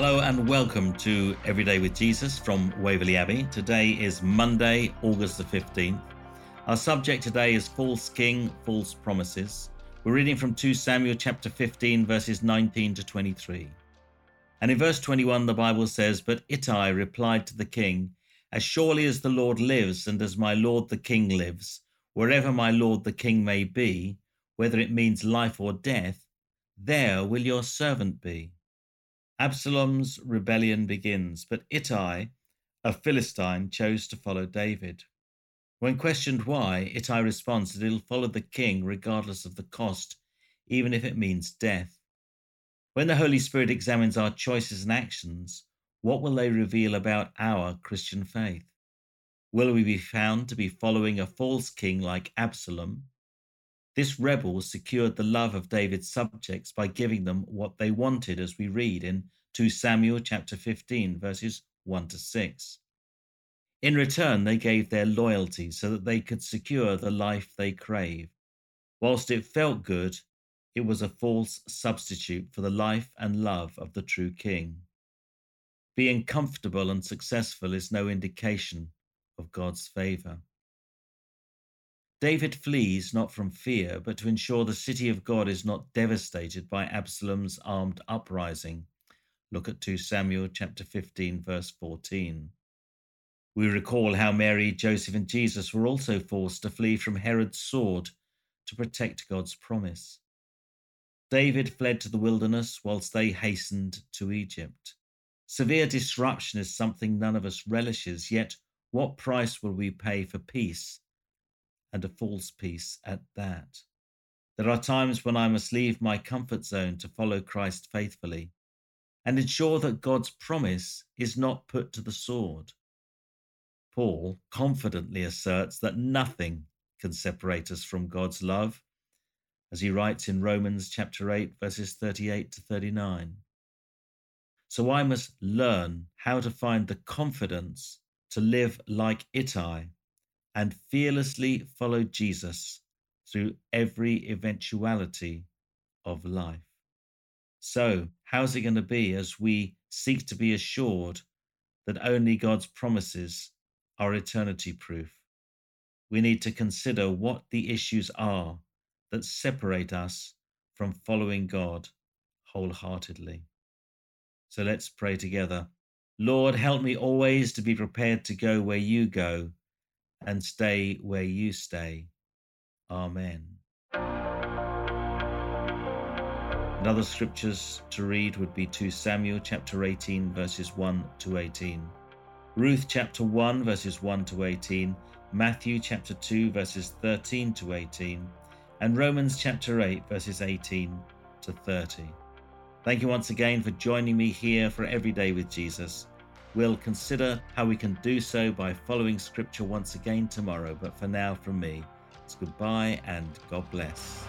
Hello and welcome to Everyday with Jesus from Waverley Abbey. Today is Monday, August the 15th. Our subject today is false king, false promises. We're reading from 2 Samuel chapter 15 verses 19 to 23. And in verse 21 the Bible says, "But Ittai replied to the king, as surely as the Lord lives and as my lord the king lives, wherever my lord the king may be, whether it means life or death, there will your servant be." Absalom's rebellion begins, but Ittai, a Philistine, chose to follow David. When questioned why, Ittai responds that he'll follow the king regardless of the cost, even if it means death. When the Holy Spirit examines our choices and actions, what will they reveal about our Christian faith? Will we be found to be following a false king like Absalom? This rebel secured the love of David's subjects by giving them what they wanted, as we read in 2 Samuel chapter 15, verses 1 to 6. In return, they gave their loyalty so that they could secure the life they crave. Whilst it felt good, it was a false substitute for the life and love of the true king. Being comfortable and successful is no indication of God's favor. David flees not from fear, but to ensure the city of God is not devastated by Absalom's armed uprising. Look at 2 Samuel chapter 15 verse 14. We recall how Mary, Joseph, and Jesus were also forced to flee from Herod's sword to protect God's promise. David fled to the wilderness whilst they hastened to Egypt. Severe disruption is something none of us relishes, yet, what price will we pay for peace, and a false peace at that? There are times when I must leave my comfort zone to follow Christ faithfully and ensure that God's promise is not put to the sword. Paul confidently asserts that nothing can separate us from God's love, as he writes in Romans chapter 8, verses 38 to 39. So I must learn how to find the confidence to live like Ittai and fearlessly follow Jesus through every eventuality of life. So, how's it going to be as we seek to be assured that only God's promises are eternity proof. We need to consider what the issues are that separate us from following God wholeheartedly. So let's pray together. Lord, help me always to be prepared to go where you go and stay where you stay. Amen. And other scriptures to read would be 2 Samuel chapter 18 verses 1 to 18. Ruth chapter 1, verses 1 to 18, Matthew chapter 2, verses 13 to 18, and Romans chapter 8, verses 18 to 30. Thank you once again for joining me here for Every Day with Jesus. We'll consider how we can do so by following Scripture once again tomorrow, but for now, from me, it's goodbye and God bless.